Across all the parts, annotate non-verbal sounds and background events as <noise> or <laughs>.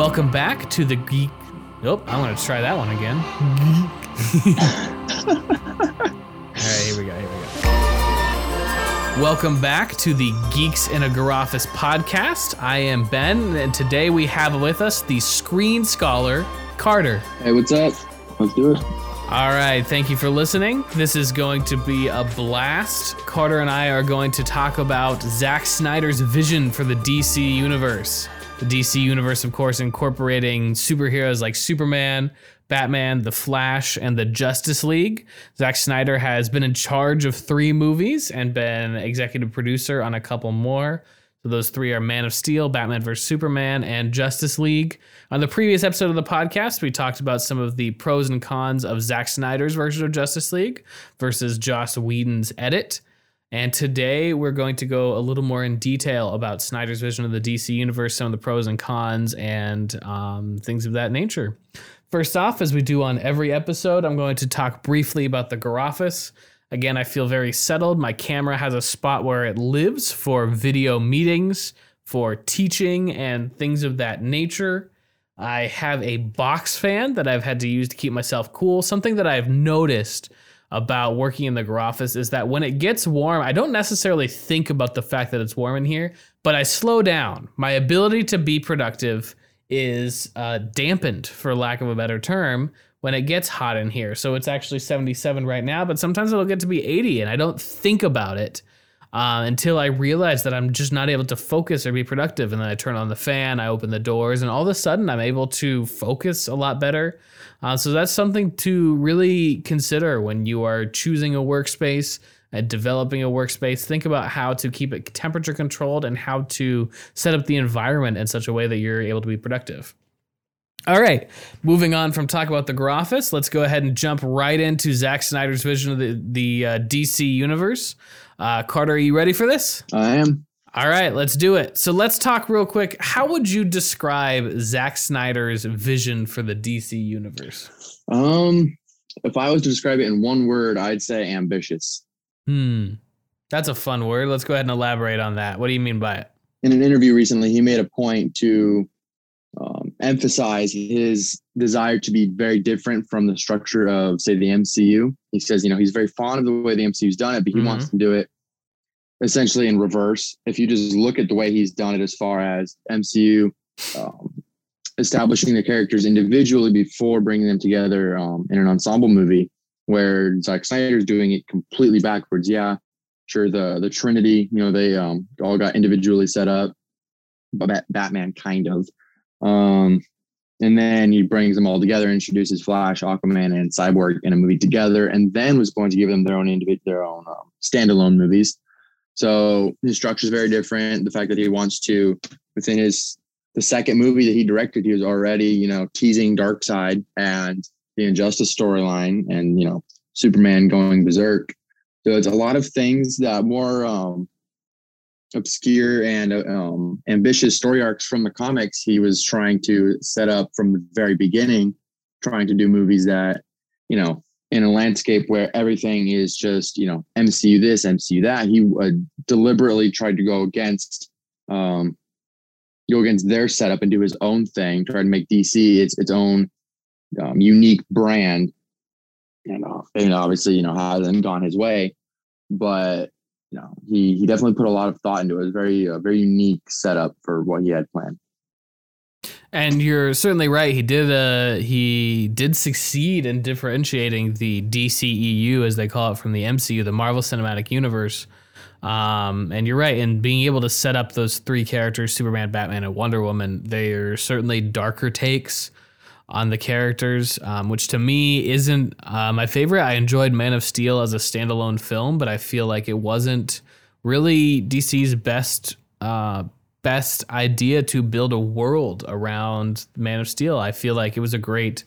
Welcome back to the Geek. Nope, I'm going to try that one again. <laughs> All right, here we go. Here we go. Welcome back to the Geeks in a Garoffice podcast. I am Ben, and today we have with us the screen scholar, Carter. Hey, what's up? Let's do it. All right, thank you for listening. This is going to be a blast. Carter and I are going to talk about Zack Snyder's vision for the DC universe. The DC universe, of course, incorporating superheroes like Superman, Batman, The Flash, and the Justice League. Zack Snyder has been in charge of three movies and been executive producer on a couple more. So those three are Man of Steel, Batman vs. Superman, and Justice League. On the previous episode of the podcast, we talked about some of the pros and cons of Zack Snyder's version of Justice League versus Joss Whedon's edit. And today we're going to go a little more in detail about Snyder's vision of the DC universe, some of the pros and cons, and um, things of that nature. First off, as we do on every episode, I'm going to talk briefly about the Garoffice. Again, I feel very settled. My camera has a spot where it lives for video meetings, for teaching, and things of that nature. I have a box fan that I've had to use to keep myself cool. Something that I've noticed about working in the Garoffice is that when it gets warm, I don't necessarily think about the fact that it's warm in here, but I slow down. My ability to be productive is uh, dampened, for lack of a better term, when it gets hot in here. So it's actually 77 right now, but sometimes it'll get to be 80 and I don't think about it uh, until I realize that I'm just not able to focus or be productive. And then I turn on the fan, I open the doors, and all of a sudden I'm able to focus a lot better. Uh, so that's something to really consider when you are choosing a workspace and developing a workspace. Think about how to keep it temperature controlled and how to set up the environment in such a way that you're able to be productive. All right, moving on from talk about the Garoffice, let's go ahead and jump right into Zack Snyder's vision of the the uh, DC universe. Uh, Carter, are you ready for this? I am. All right, let's do it. So let's talk real quick. How would you describe Zack Snyder's vision for the DC universe? Um, if I was to describe it in one word, I'd say ambitious. Hmm, that's a fun word. Let's go ahead and elaborate on that. What do you mean by it? In an interview recently, he made a point to um, emphasize his desire to be very different from the structure of, say, the MCU. He says, you know, he's very fond of the way the MCU's done it, but he Mhm. wants to do it essentially in reverse. If you just look at the way he's done it as far as MCU um, establishing the characters individually before bringing them together um, in an ensemble movie, where Zack Snyder's doing it completely backwards. Yeah, sure, the the Trinity, you know, they um, all got individually set up, but Bat- Batman kind of. Um, and then he brings them all together, introduces Flash, Aquaman, and Cyborg in a movie together, and then was going to give them their own individual, their own um, standalone movies. So his structure is very different. The fact that he wants to, within his the second movie that he directed, he was already you know teasing Darkseid and the Injustice storyline, and you know Superman going berserk. So it's a lot of things that more um, obscure and um, ambitious story arcs from the comics he was trying to set up from the very beginning trying to do movies that you know in a landscape where everything is just you know mcu this mcu that he uh, deliberately tried to go against um, go against their setup and do his own thing try to make dc its its own um, unique brand. And, uh, and obviously you know hasn't gone his way but you know, he he definitely put a lot of thought into it. It was very uh, very unique setup for what he had planned. And you're certainly right. He did uh he did succeed in differentiating the DCEU as they call it from the MCU, the Marvel Cinematic Universe. Um, and you're right in being able to set up those three characters, Superman, Batman, and Wonder Woman. They are certainly darker takes on the characters, um, which to me isn't uh, my favorite. I enjoyed Man of Steel as a standalone film, but I feel like it wasn't really DC's best uh, best idea to build a world around Man of Steel. I feel like it was a great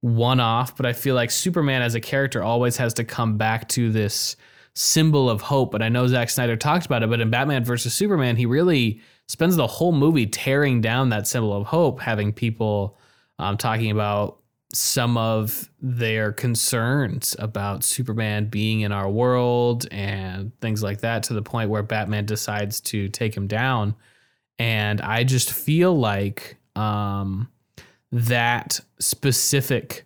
one off, but I feel like Superman as a character always has to come back to this symbol of hope. And I know Zack Snyder talked about it, but in Batman versus Superman, he really spends the whole movie tearing down that symbol of hope, having people um, talking about some of their concerns about Superman being in our world and things like that to the point where Batman decides to take him down. And I just feel like um, that specific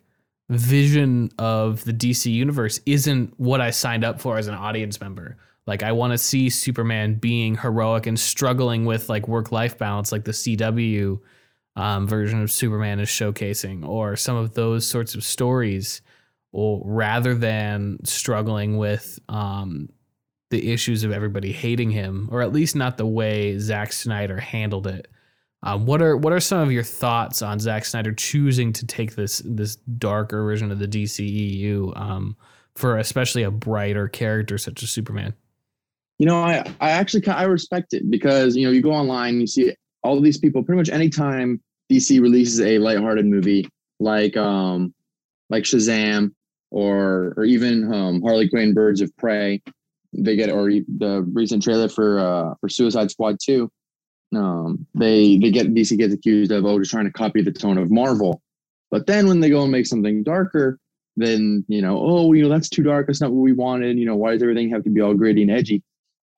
vision of the DC universe isn't what I signed up for as an audience member. Like I want to see Superman being heroic and struggling with like work life balance, like the CW um, version of Superman is showcasing, or some of those sorts of stories, or rather than struggling with um, the issues of everybody hating him, or at least not the way Zack Snyder handled it. Um, what are what are some of your thoughts on Zack Snyder choosing to take this this darker version of the DCEU um, for especially a brighter character such as Superman? You know, I I actually I respect it because you know you go online you see all of these people pretty much anytime DC releases a lighthearted movie like um like Shazam or or even um, Harley Quinn Birds of Prey, they get or the recent trailer for uh for Suicide Squad 2 um, they they get DC gets accused of oh just trying to copy the tone of Marvel, but then when they go and make something darker, then you know oh you know that's too dark. That's not what we wanted. You know why does everything have to be all gritty and edgy?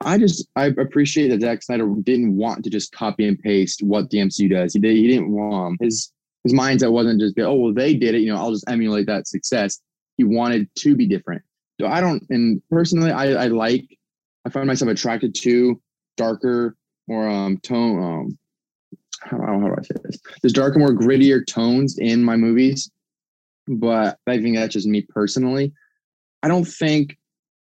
I just I appreciate that Zack Snyder didn't want to just copy and paste what the MCU does. He did he didn't want his his mindset wasn't just oh well they did it you know I'll just emulate that success. He wanted to be different. So I don't and personally I I like I find myself attracted to darker more um tone um how, how do I say this? There's darker, more grittier tones in my movies, but I think that's just me personally. I don't think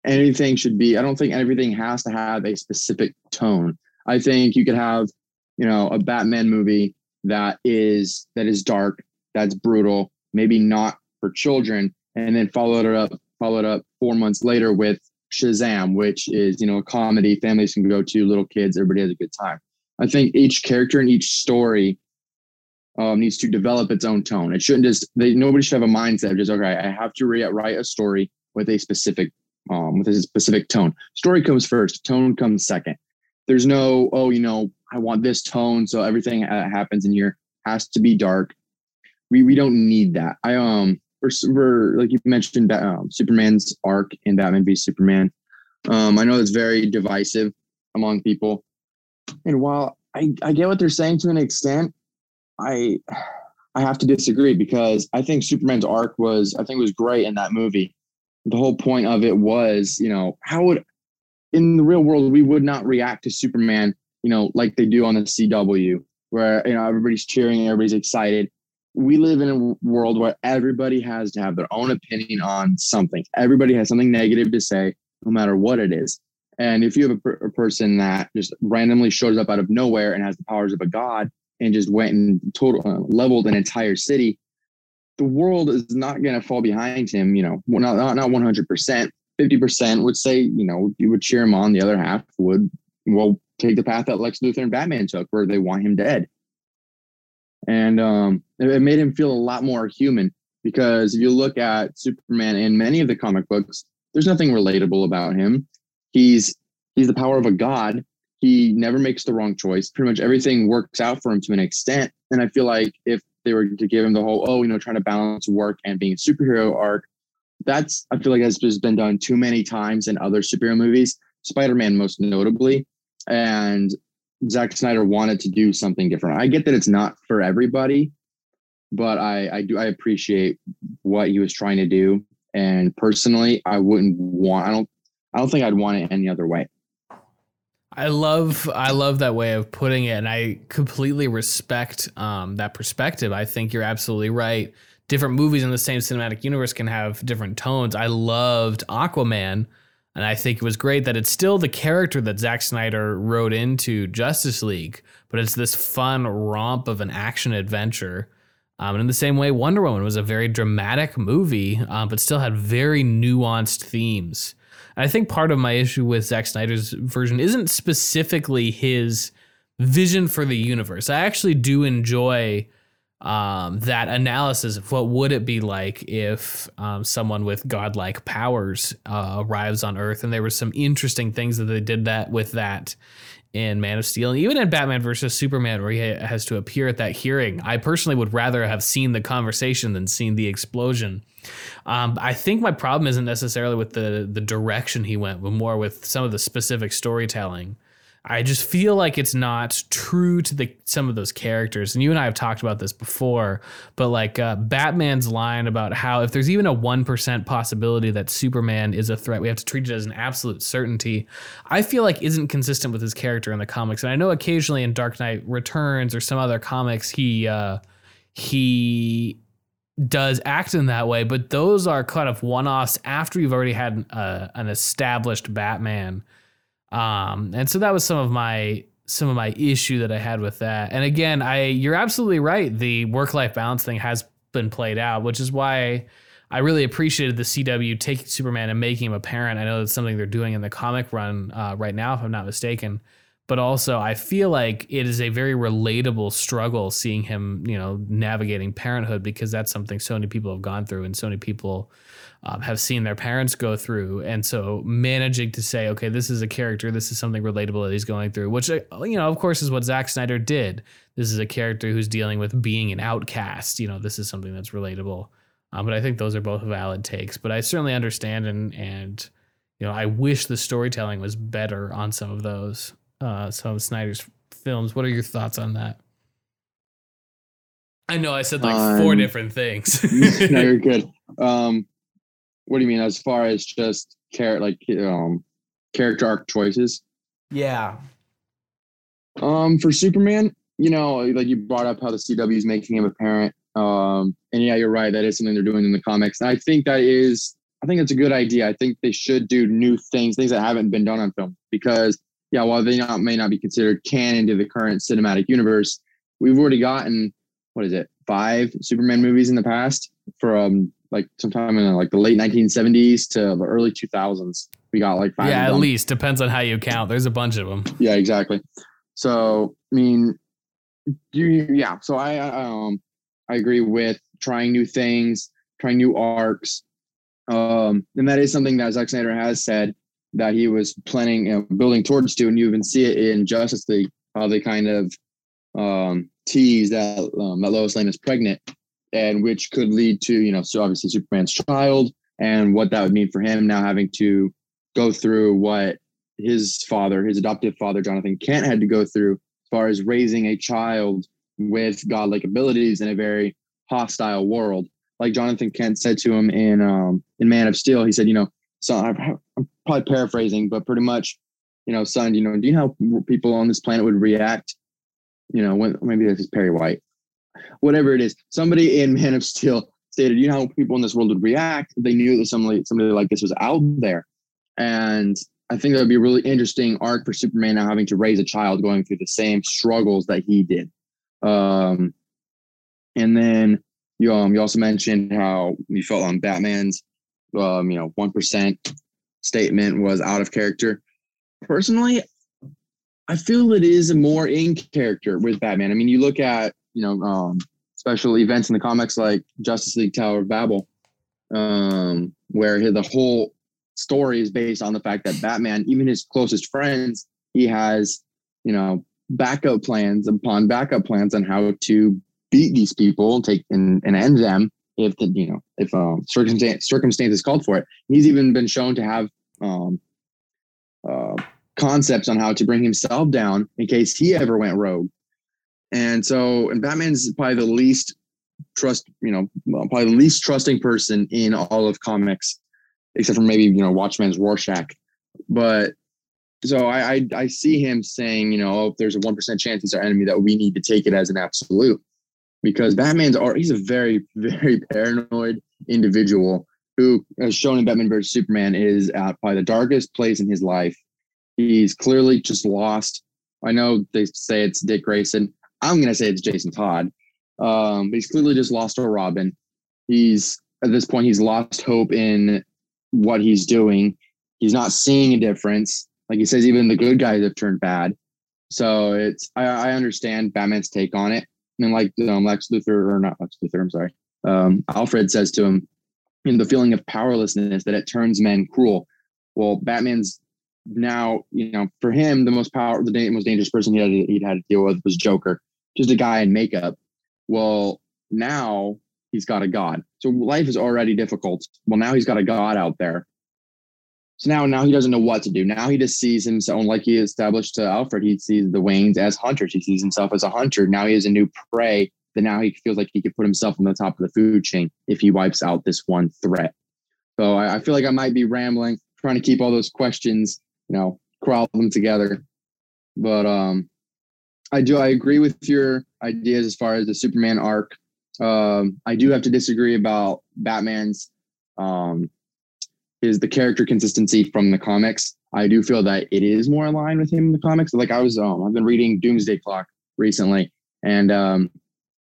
anything should be. I don't think everything has to have a specific tone. I think you could have, you know, a Batman movie that is that is dark, that's brutal, maybe not for children, and then follow it up, follow it up four months later with Shazam, which is you know a comedy families can go to, little kids, everybody has a good time. I think each character and each story um, needs to develop its own tone. It shouldn't just they nobody should have a mindset of just okay, I have to re- write a story with a specific um, with a specific tone. Story comes first, tone comes second. There's no oh you know I want this tone, so everything that happens in here has to be dark. We we don't need that. I um for, for like you mentioned um, Superman's arc in Batman v Superman. Um, I know it's very divisive among people, and while I, I get what they're saying to an extent, I I have to disagree because I think Superman's arc was I think was great in that movie. The whole point of it was, you know, how would in the real world we would not react to Superman, you know, like they do on the CW, where you know everybody's cheering, everybody's excited we live in a world where everybody has to have their own opinion on something. Everybody has something negative to say, no matter what it is. And if you have a, per- a, person that just randomly shows up out of nowhere and has the powers of a god and just went and total uh, leveled an entire city, the world is not going to fall behind him. You know, not not not one hundred percent. Fifty percent would say, you know, you would cheer him on. The other half would, well, take the path that Lex Luthor and Batman took, where they want him dead and um, it made him feel a lot more human because if you look at Superman in many of the comic books, there's nothing relatable about him. He's he's the power of a god. He never makes the wrong choice. Pretty much everything works out for him to an extent. And I feel like if they were to give him the whole, oh, you know, trying to balance work and being a superhero arc, that's I feel like has just been done too many times in other superhero movies, Spider-Man most notably. And Zack Snyder wanted to do something different. I get that it's not for everybody, but I, I do I appreciate what he was trying to do. And personally, I wouldn't want I don't I don't think I'd want it any other way. I love I love that way of putting it, and I completely respect um, that perspective. I think you're absolutely right. Different movies in the same cinematic universe can have different tones. I loved Aquaman and I think it was great that it's still the character that Zack Snyder wrote into Justice League, but it's this fun romp of an action adventure. Um, and in the same way, Wonder Woman was a very dramatic movie, um, but still had very nuanced themes. I think part of my issue with Zack Snyder's version isn't specifically his vision for the universe. I actually do enjoy um, that analysis of what would it be like if um, someone with godlike powers uh, arrives on Earth, and there were some interesting things that they did that with that in Man of Steel, and even in Batman versus Superman, where he has to appear at that hearing. I personally would rather have seen the conversation than seen the explosion. Um, I think my problem isn't necessarily with the the direction he went, but more with some of the specific storytelling. I just feel like it's not true to the some of those characters. And you and I have talked about this before, but like uh, Batman's line about how if there's even a one percent possibility that Superman is a threat, we have to treat it as an absolute certainty. I feel like isn't consistent with his character in the comics. And I know occasionally in Dark Knight Returns or some other comics, he uh, he does act in that way, but those are kind of one offs after you've already had uh, an established Batman um, and so that was some of my some of my issue that I had with that. And again, I you're absolutely right. The work life balance thing has been played out, which is why I really appreciated the CW taking Superman and making him a parent. I know that's something they're doing in the comic run uh, right now, if I'm not mistaken. But also, I feel like it is a very relatable struggle seeing him, you know, navigating parenthood because that's something so many people have gone through and so many people um, have seen their parents go through. And so managing to say, okay, this is a character, this is something relatable that he's going through, which, uh, you know, of course, is what Zack Snyder did. This is a character who's dealing with being an outcast. You know, this is something that's relatable. Um, but I think those are both valid takes. But I certainly understand and, and, you know, I wish the storytelling was better on some of those, uh, some of Snyder's films. What are your thoughts on that? I know I said like um, four different things. <laughs> no, you're good. Um, what do you mean as far as just care like um character arc choices? Yeah. Um, for Superman, you know, like you brought up how the CW is making him a parent. Um, and yeah, you're right. That is something they're doing in the comics. And I think that is, I think it's a good idea. I think they should do new things, things that haven't been done on film. Because yeah, while they not may not be considered canon to the current cinematic universe, we've already gotten what is it, five Superman movies in the past from like sometime in like the late 1970s to the early 2000s. We got like five. Yeah, at least depends on how you count. There's a bunch of them. Yeah, exactly. So I mean, you yeah. So I um I agree with trying new things, trying new arcs, um, and that is something that Zack Snyder has said that he was planning, you know, building towards to, and you even see it in Justice League how they kind of um, tease that um, that Lois Lane is pregnant and which could lead to you know so obviously superman's child and what that would mean for him now having to go through what his father his adoptive father jonathan kent had to go through as far as raising a child with godlike abilities in a very hostile world. Like jonathan kent said to him in um in man of steel he said you know so i'm probably paraphrasing but pretty much you know son you know do you know how people on this planet would react you know when maybe this is perry white whatever it is. Somebody in Man of Steel stated, you know how people in this world would react if they knew that somebody somebody like this was out there. And I think that would be a really interesting arc for Superman now having to raise a child going through the same struggles that he did. Um, and then you um you also mentioned how you felt on Batman's um you know one percent statement was out of character. Personally, I feel it is more in character with Batman. I mean, you look at you know um, special events in the comics like Justice League Tower of Babel, um, where the whole story is based on the fact that Batman, even his closest friends, he has you know backup plans upon backup plans on how to beat these people, take and, and end them if the you know if um, circumstance circumstances called for it. He's even been shown to have um, uh, concepts on how to bring himself down in case he ever went rogue. And so, and Batman's probably the least trust, you know, probably the least trusting person in all of comics, except for maybe, you know, Watchmen's Rorschach. But so I, I, I see him saying, you know, oh, if there's a 1% chance it's our enemy, that we need to take it as an absolute. Because Batman's, he's a very, very paranoid individual who, as shown in Batman vs. Superman, is at probably the darkest place in his life. He's clearly just lost. I know they say it's Dick Grayson. I'm going to say it's Jason Todd. Um, but he's clearly just lost a Robin. He's at this point, he's lost hope in what he's doing. He's not seeing a difference. Like he says, even the good guys have turned bad. So it's I, I understand Batman's take on it. And like um, Lex Luthor, or not Lex Luthor, I'm sorry. Um, Alfred says to him, in the feeling of powerlessness that it turns men cruel. Well, Batman's now, you know, for him, the most power, the most dangerous person he had, he'd had to deal with was Joker just a guy in makeup. Well, now he's got a God. So life is already difficult. Well, now he's got a God out there. So now, now he doesn't know what to do. Now he just sees himself, like he established to Alfred, he sees the Waynes as hunters. He sees himself as a hunter. Now he has a new prey that now he feels like he could put himself on the top of the food chain if he wipes out this one threat. So I, I feel like I might be rambling, trying to keep all those questions, you know, corral them together. But um, I do. I agree with your ideas as far as the Superman arc. Um, I do have to disagree about Batman's um, is the character consistency from the comics. I do feel that it is more aligned with him in the comics. Like I was, um, I've been reading Doomsday Clock recently, and um,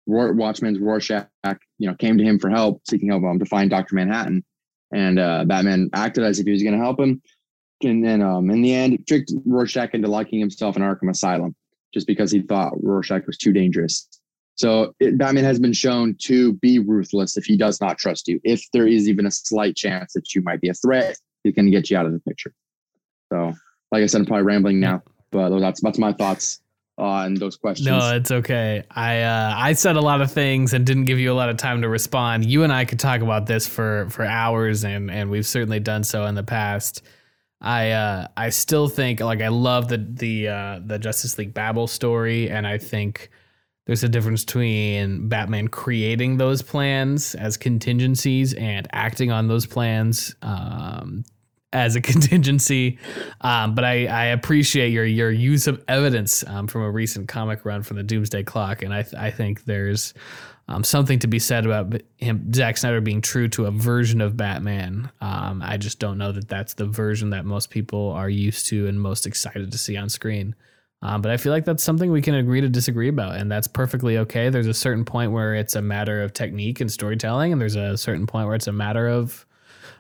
Watchmen's Rorschach, you know, came to him for help, seeking help um, to find Doctor Manhattan, and uh, Batman acted as if he was going to help him, and then um, in the end, tricked Rorschach into locking himself in Arkham Asylum just because he thought Rorschach was too dangerous. So it, Batman has been shown to be ruthless if he does not trust you. If there is even a slight chance that you might be a threat, he can get you out of the picture. So, like I said, I'm probably rambling now, but that's that's my thoughts on those questions. No, it's okay. I uh, I said a lot of things and didn't give you a lot of time to respond. You and I could talk about this for for hours, and and we've certainly done so in the past. I uh, I still think like I love the the uh, the Justice League Babel story, and I think there's a difference between Batman creating those plans as contingencies and acting on those plans um, as a <laughs> contingency. Um, but I, I, appreciate your your use of evidence um, from a recent comic run from the Doomsday Clock, and I th- I think there's um, something to be said about him Zack Snyder being true to a version of Batman. Um, I just don't know that that's the version that most people are used to and most excited to see on screen. Um, but I feel like that's something we can agree to disagree about, and that's perfectly okay. There's a certain point where it's a matter of technique and storytelling, and there's a certain point where it's a matter of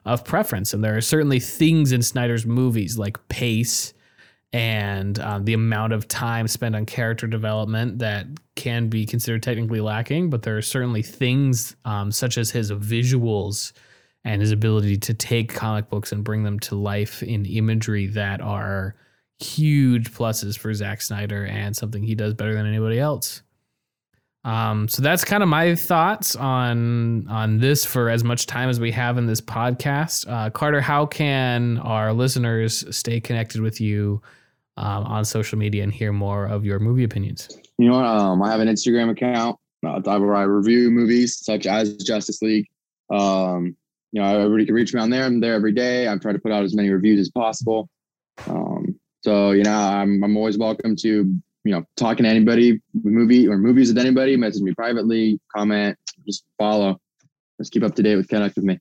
of preference. And there are certainly things in Snyder's movies like pace and um, the amount of time spent on character development that can be considered technically lacking. But there are certainly things um, such as his visuals and his ability to take comic books and bring them to life in imagery that are huge pluses for Zack Snyder and something he does better than anybody else. Um, so that's kind of my thoughts on on this for as much time as we have in this podcast. Uh, Carter, how can our listeners stay connected with you um, on social media and hear more of your movie opinions? You know, um, I have an Instagram account uh, where I review movies such as Justice League. Um, you know, everybody can reach me on there. I'm there every day. I'm trying to put out as many reviews as possible. Um, so, you know, I'm, I'm always welcome to, you know, talking to anybody, movie or movies with anybody, message me privately, comment, just follow. Let's keep up to date with Connect with me.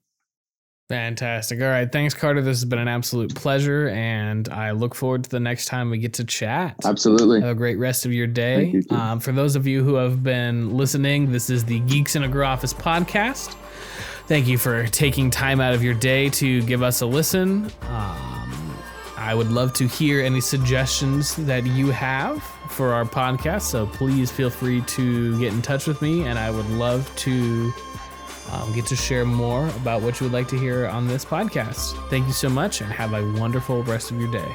Fantastic. All right. Thanks, Carter. This has been an absolute pleasure. And I look forward to the next time we get to chat. Absolutely. Have a great rest of your day. You um, for those of you who have been listening, this is the Geeks in a Garoffice podcast. Thank you for taking time out of your day to give us a listen. Um, I would love to hear any suggestions that you have for our podcast. So please feel free to get in touch with me, and I would love to um, get to share more about what you would like to hear on this podcast. Thank you so much, and have a wonderful rest of your day.